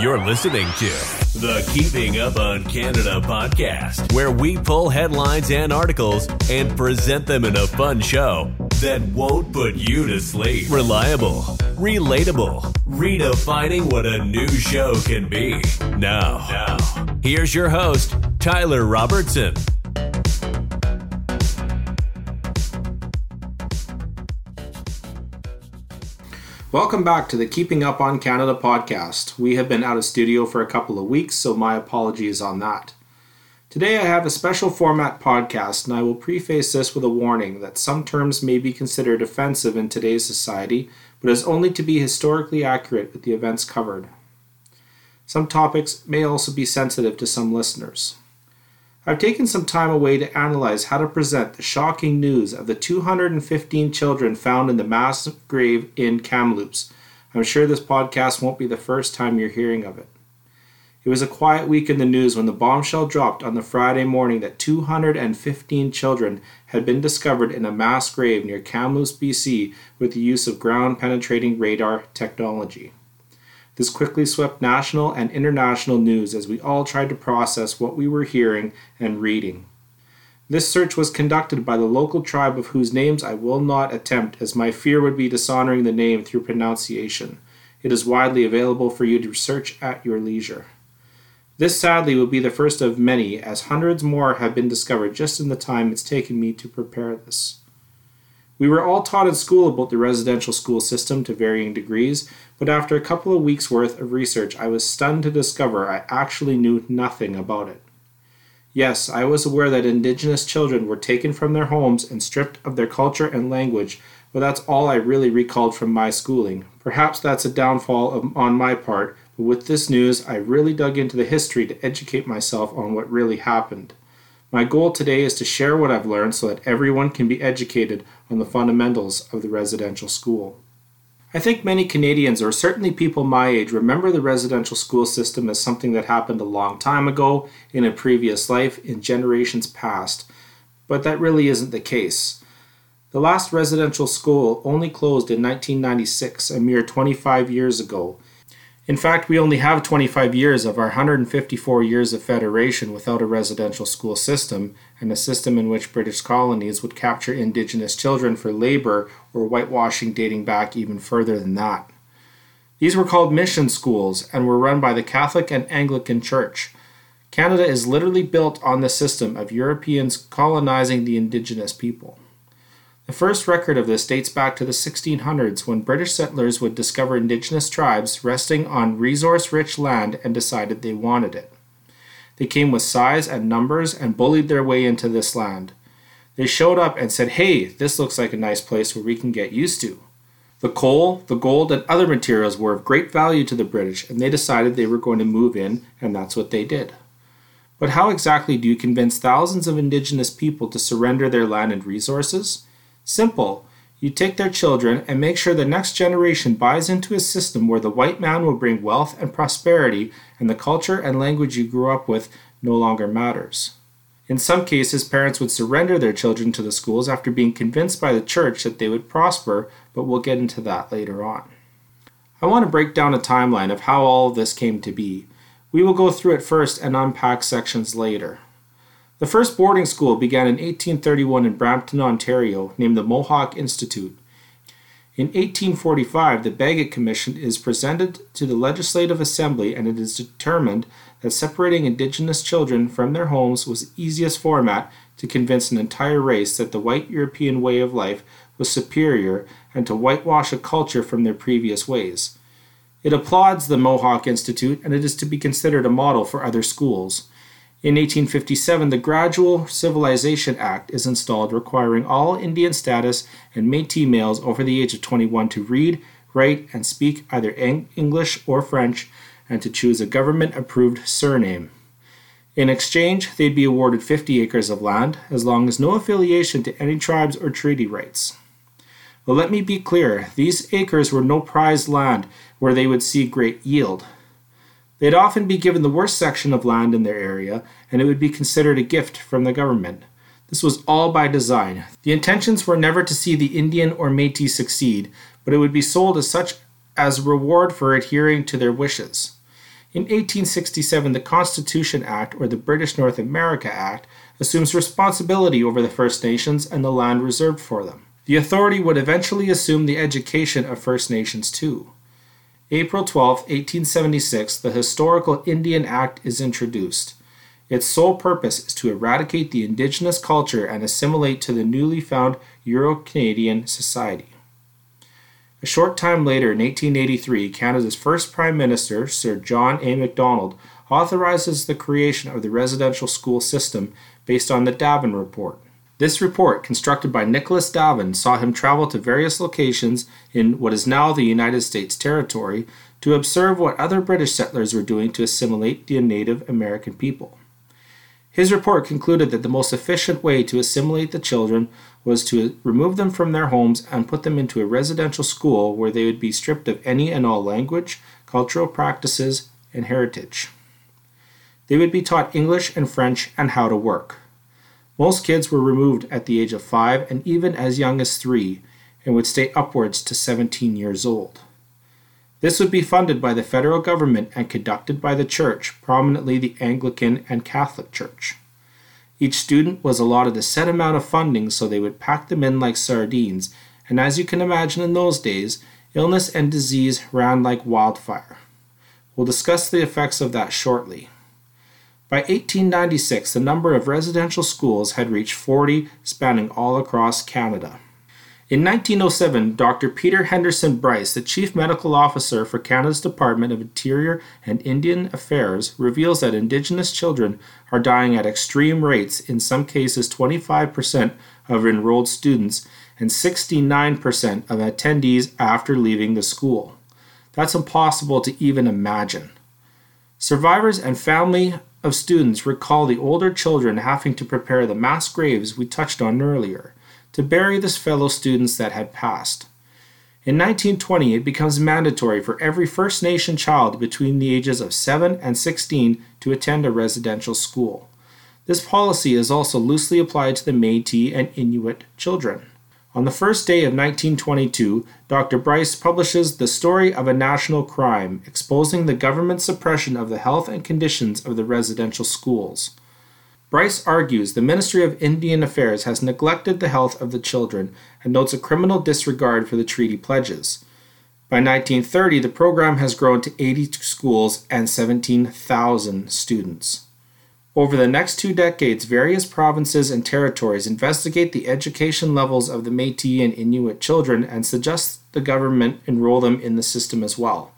You're listening to the Keeping Up on Canada podcast, where we pull headlines and articles and present them in a fun show that won't put you to sleep. Reliable, relatable, redefining what a new show can be. Now, now, here's your host, Tyler Robertson. Welcome back to the Keeping Up on Canada podcast. We have been out of studio for a couple of weeks, so my apologies on that. Today I have a special format podcast, and I will preface this with a warning that some terms may be considered offensive in today's society, but is only to be historically accurate with the events covered. Some topics may also be sensitive to some listeners. I've taken some time away to analyze how to present the shocking news of the 215 children found in the mass grave in Kamloops. I'm sure this podcast won't be the first time you're hearing of it. It was a quiet week in the news when the bombshell dropped on the Friday morning that 215 children had been discovered in a mass grave near Kamloops, BC, with the use of ground penetrating radar technology. This quickly swept national and international news as we all tried to process what we were hearing and reading. This search was conducted by the local tribe of whose names I will not attempt, as my fear would be dishonoring the name through pronunciation. It is widely available for you to search at your leisure. This sadly will be the first of many, as hundreds more have been discovered just in the time it's taken me to prepare this. We were all taught in school about the residential school system to varying degrees, but after a couple of weeks' worth of research, I was stunned to discover I actually knew nothing about it. Yes, I was aware that Indigenous children were taken from their homes and stripped of their culture and language, but that's all I really recalled from my schooling. Perhaps that's a downfall of, on my part, but with this news, I really dug into the history to educate myself on what really happened. My goal today is to share what I've learned so that everyone can be educated on the fundamentals of the residential school. I think many Canadians, or certainly people my age, remember the residential school system as something that happened a long time ago, in a previous life, in generations past, but that really isn't the case. The last residential school only closed in 1996, a mere 25 years ago, in fact, we only have 25 years of our 154 years of federation without a residential school system and a system in which British colonies would capture Indigenous children for labor or whitewashing dating back even further than that. These were called mission schools and were run by the Catholic and Anglican Church. Canada is literally built on the system of Europeans colonizing the Indigenous people. The first record of this dates back to the 1600s when British settlers would discover indigenous tribes resting on resource rich land and decided they wanted it. They came with size and numbers and bullied their way into this land. They showed up and said, Hey, this looks like a nice place where we can get used to. The coal, the gold, and other materials were of great value to the British, and they decided they were going to move in, and that's what they did. But how exactly do you convince thousands of indigenous people to surrender their land and resources? Simple. You take their children and make sure the next generation buys into a system where the white man will bring wealth and prosperity and the culture and language you grew up with no longer matters. In some cases, parents would surrender their children to the schools after being convinced by the church that they would prosper, but we'll get into that later on. I want to break down a timeline of how all of this came to be. We will go through it first and unpack sections later. The first boarding school began in 1831 in Brampton, Ontario, named the Mohawk Institute. In 1845, the Bagot Commission is presented to the Legislative Assembly and it is determined that separating Indigenous children from their homes was the easiest format to convince an entire race that the white European way of life was superior and to whitewash a culture from their previous ways. It applauds the Mohawk Institute and it is to be considered a model for other schools. In 1857, the Gradual Civilization Act is installed, requiring all Indian status and Metis males over the age of 21 to read, write, and speak either English or French, and to choose a government approved surname. In exchange, they'd be awarded 50 acres of land, as long as no affiliation to any tribes or treaty rights. But let me be clear these acres were no prized land where they would see great yield. They'd often be given the worst section of land in their area, and it would be considered a gift from the government. This was all by design. The intentions were never to see the Indian or Metis succeed, but it would be sold as such as a reward for adhering to their wishes. In 1867, the Constitution Act, or the British North America Act, assumes responsibility over the First Nations and the land reserved for them. The authority would eventually assume the education of First Nations too. April 12, 1876, the Historical Indian Act is introduced. Its sole purpose is to eradicate the indigenous culture and assimilate to the newly found Euro Canadian society. A short time later, in 1883, Canada's first Prime Minister, Sir John A. Macdonald, authorizes the creation of the residential school system based on the Davin Report. This report, constructed by Nicholas Davin, saw him travel to various locations in what is now the United States territory to observe what other British settlers were doing to assimilate the Native American people. His report concluded that the most efficient way to assimilate the children was to remove them from their homes and put them into a residential school where they would be stripped of any and all language, cultural practices, and heritage. They would be taught English and French and how to work. Most kids were removed at the age of five and even as young as three, and would stay upwards to 17 years old. This would be funded by the federal government and conducted by the church, prominently the Anglican and Catholic Church. Each student was allotted a set amount of funding so they would pack them in like sardines, and as you can imagine in those days, illness and disease ran like wildfire. We'll discuss the effects of that shortly. By 1896, the number of residential schools had reached 40, spanning all across Canada. In 1907, Dr. Peter Henderson Bryce, the Chief Medical Officer for Canada's Department of Interior and Indian Affairs, reveals that Indigenous children are dying at extreme rates, in some cases 25% of enrolled students and 69% of attendees after leaving the school. That's impossible to even imagine. Survivors and family of students recall the older children having to prepare the mass graves we touched on earlier to bury the fellow students that had passed. In 1920, it becomes mandatory for every First Nation child between the ages of 7 and 16 to attend a residential school. This policy is also loosely applied to the Metis and Inuit children. On the first day of 1922, Dr. Bryce publishes The Story of a National Crime, exposing the government suppression of the health and conditions of the residential schools. Bryce argues the Ministry of Indian Affairs has neglected the health of the children and notes a criminal disregard for the treaty pledges. By 1930, the program has grown to 80 schools and 17,000 students. Over the next two decades, various provinces and territories investigate the education levels of the Metis and Inuit children and suggest the government enroll them in the system as well.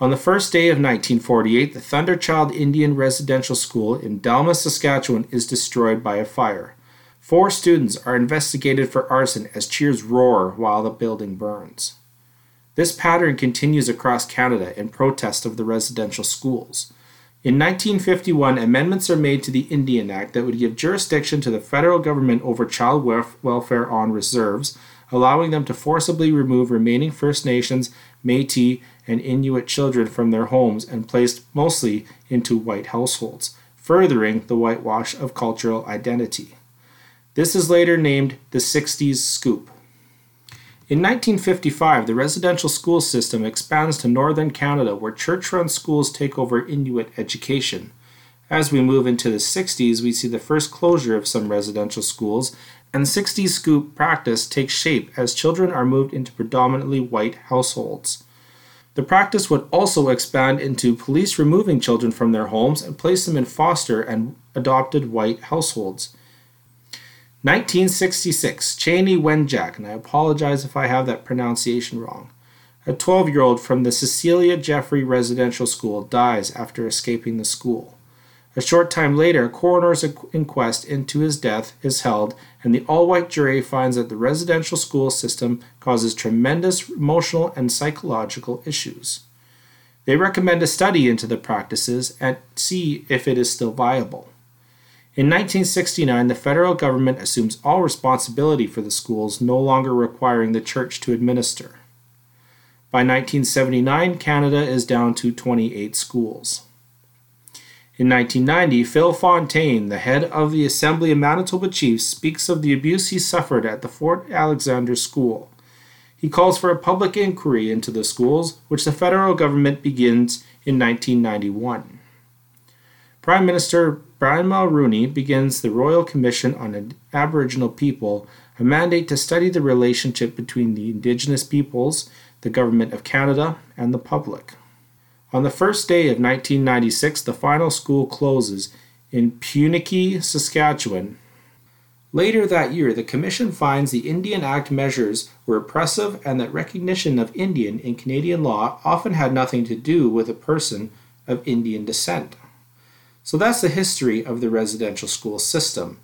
On the first day of 1948, the Thunderchild Indian Residential School in Delmas, Saskatchewan is destroyed by a fire. Four students are investigated for arson as cheers roar while the building burns. This pattern continues across Canada in protest of the residential schools. In 1951, amendments are made to the Indian Act that would give jurisdiction to the federal government over child welfare on reserves, allowing them to forcibly remove remaining First Nations, Metis, and Inuit children from their homes and placed mostly into white households, furthering the whitewash of cultural identity. This is later named the 60s Scoop. In 1955, the residential school system expands to northern Canada, where church run schools take over Inuit education. As we move into the 60s, we see the first closure of some residential schools, and 60s scoop practice takes shape as children are moved into predominantly white households. The practice would also expand into police removing children from their homes and place them in foster and adopted white households. 1966, Chanie Wenjack, and I apologize if I have that pronunciation wrong. A 12 year old from the Cecilia Jeffrey Residential School dies after escaping the school. A short time later, a coroner's inquest into his death is held, and the all white jury finds that the residential school system causes tremendous emotional and psychological issues. They recommend a study into the practices and see if it is still viable. In 1969, the federal government assumes all responsibility for the schools, no longer requiring the church to administer. By 1979, Canada is down to 28 schools. In 1990, Phil Fontaine, the head of the Assembly of Manitoba Chiefs, speaks of the abuse he suffered at the Fort Alexander School. He calls for a public inquiry into the schools, which the federal government begins in 1991. Prime Minister Brian Mulroney begins the Royal Commission on Aboriginal People, a mandate to study the relationship between the Indigenous peoples, the Government of Canada, and the public. On the first day of 1996, the final school closes in Punnichy, Saskatchewan. Later that year, the Commission finds the Indian Act measures were oppressive and that recognition of Indian in Canadian law often had nothing to do with a person of Indian descent. So that's the history of the residential school system.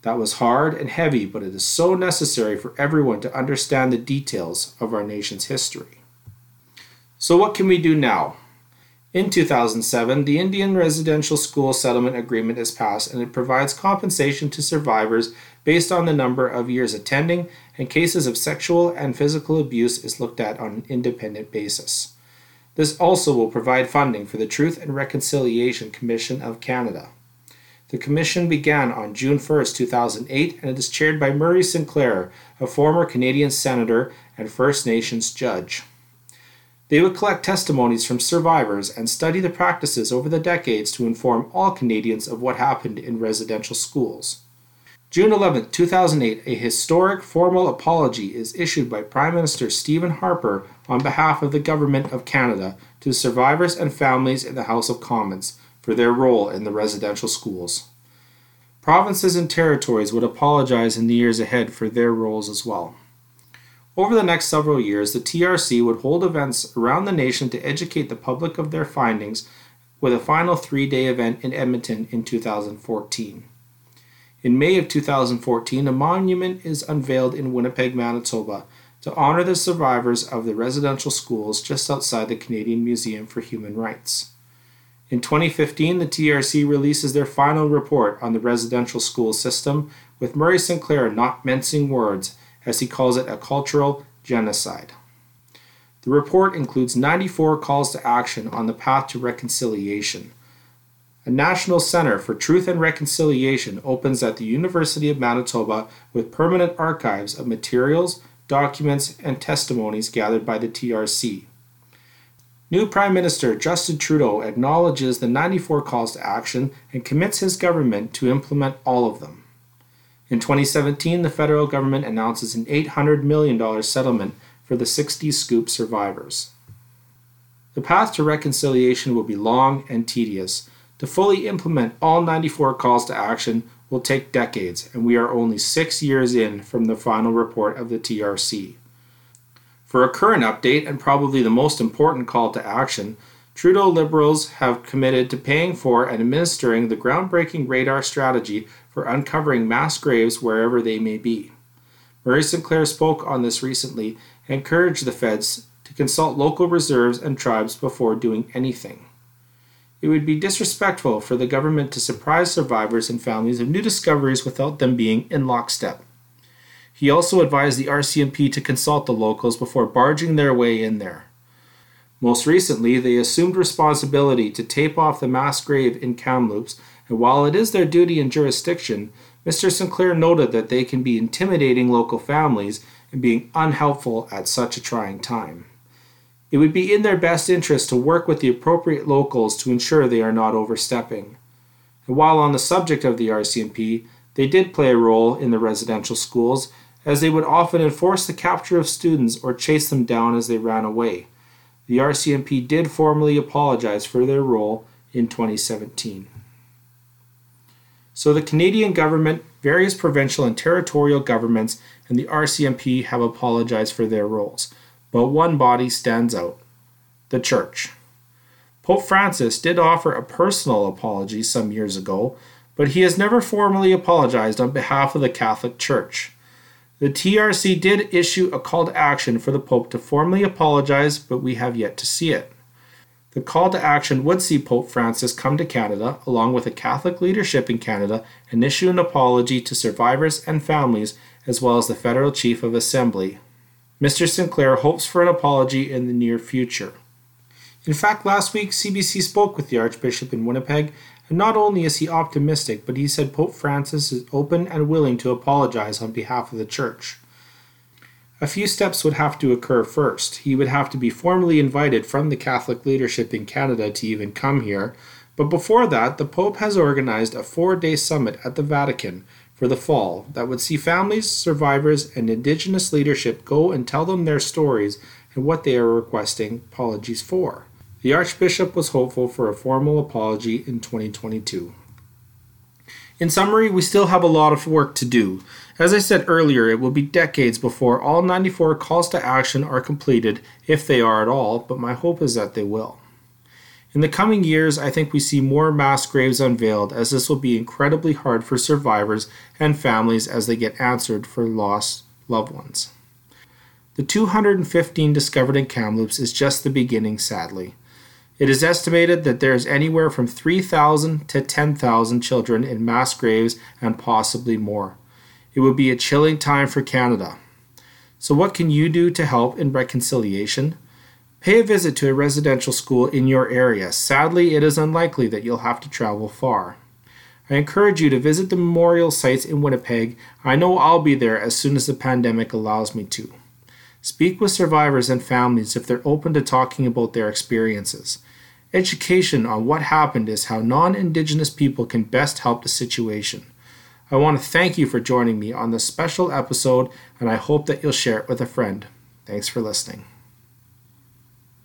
That was hard and heavy, but it is so necessary for everyone to understand the details of our nation's history. So, what can we do now? In 2007, the Indian Residential School Settlement Agreement is passed and it provides compensation to survivors based on the number of years attending, and cases of sexual and physical abuse is looked at on an independent basis. This also will provide funding for the Truth and Reconciliation Commission of Canada. The commission began on June 1, 2008, and it is chaired by Murray Sinclair, a former Canadian senator and First Nations judge. They would collect testimonies from survivors and study the practices over the decades to inform all Canadians of what happened in residential schools. June 11, 2008, a historic formal apology is issued by Prime Minister Stephen Harper on behalf of the Government of Canada to survivors and families in the House of Commons for their role in the residential schools. Provinces and territories would apologize in the years ahead for their roles as well. Over the next several years, the TRC would hold events around the nation to educate the public of their findings, with a final three day event in Edmonton in 2014. In May of 2014, a monument is unveiled in Winnipeg, Manitoba, to honor the survivors of the residential schools just outside the Canadian Museum for Human Rights. In 2015, the TRC releases their final report on the residential school system, with Murray Sinclair not mincing words, as he calls it a cultural genocide. The report includes 94 calls to action on the path to reconciliation a National Center for Truth and Reconciliation opens at the University of Manitoba with permanent archives of materials, documents, and testimonies gathered by the TRC. New Prime Minister Justin Trudeau acknowledges the 94 calls to action and commits his government to implement all of them. In 2017, the federal government announces an $800 million settlement for the 60 Scoop survivors. The path to reconciliation will be long and tedious, to fully implement all 94 calls to action will take decades, and we are only six years in from the final report of the TRC. For a current update, and probably the most important call to action, Trudeau Liberals have committed to paying for and administering the groundbreaking radar strategy for uncovering mass graves wherever they may be. Murray Sinclair spoke on this recently and encouraged the feds to consult local reserves and tribes before doing anything. It would be disrespectful for the government to surprise survivors and families of new discoveries without them being in lockstep. He also advised the RCMP to consult the locals before barging their way in there. Most recently, they assumed responsibility to tape off the mass grave in Kamloops, and while it is their duty and jurisdiction, Mr. Sinclair noted that they can be intimidating local families and being unhelpful at such a trying time. It would be in their best interest to work with the appropriate locals to ensure they are not overstepping. And while on the subject of the RCMP, they did play a role in the residential schools, as they would often enforce the capture of students or chase them down as they ran away. The RCMP did formally apologize for their role in 2017. So the Canadian government, various provincial and territorial governments, and the RCMP have apologized for their roles but one body stands out the Church. Pope Francis did offer a personal apology some years ago, but he has never formally apologized on behalf of the Catholic Church. The TRC did issue a call to action for the Pope to formally apologize, but we have yet to see it. The call to action would see Pope Francis come to Canada, along with the Catholic leadership in Canada, and issue an apology to survivors and families, as well as the Federal Chief of Assembly, Mr. Sinclair hopes for an apology in the near future. In fact, last week CBC spoke with the Archbishop in Winnipeg, and not only is he optimistic, but he said Pope Francis is open and willing to apologize on behalf of the Church. A few steps would have to occur first. He would have to be formally invited from the Catholic leadership in Canada to even come here, but before that, the Pope has organized a four day summit at the Vatican for the fall that would see families, survivors, and Indigenous leadership go and tell them their stories and what they are requesting apologies for. The Archbishop was hopeful for a formal apology in 2022. In summary, we still have a lot of work to do. As I said earlier, it will be decades before all 94 calls to action are completed, if they are at all, but my hope is that they will. In the coming years, I think we see more mass graves unveiled, as this will be incredibly hard for survivors and families as they get answered for lost loved ones. The 215 discovered in Kamloops is just the beginning, sadly. It is estimated that there is anywhere from 3,000 to 10,000 children in mass graves and possibly more. It would be a chilling time for Canada. So, what can you do to help in reconciliation? Pay a visit to a residential school in your area. Sadly, it is unlikely that you'll have to travel far. I encourage you to visit the memorial sites in Winnipeg. I know I'll be there as soon as the pandemic allows me to. Speak with survivors and families if they're open to talking about their experiences. Education on what happened is how non Indigenous people can best help the situation. I want to thank you for joining me on this special episode, and I hope that you'll share it with a friend. Thanks for listening.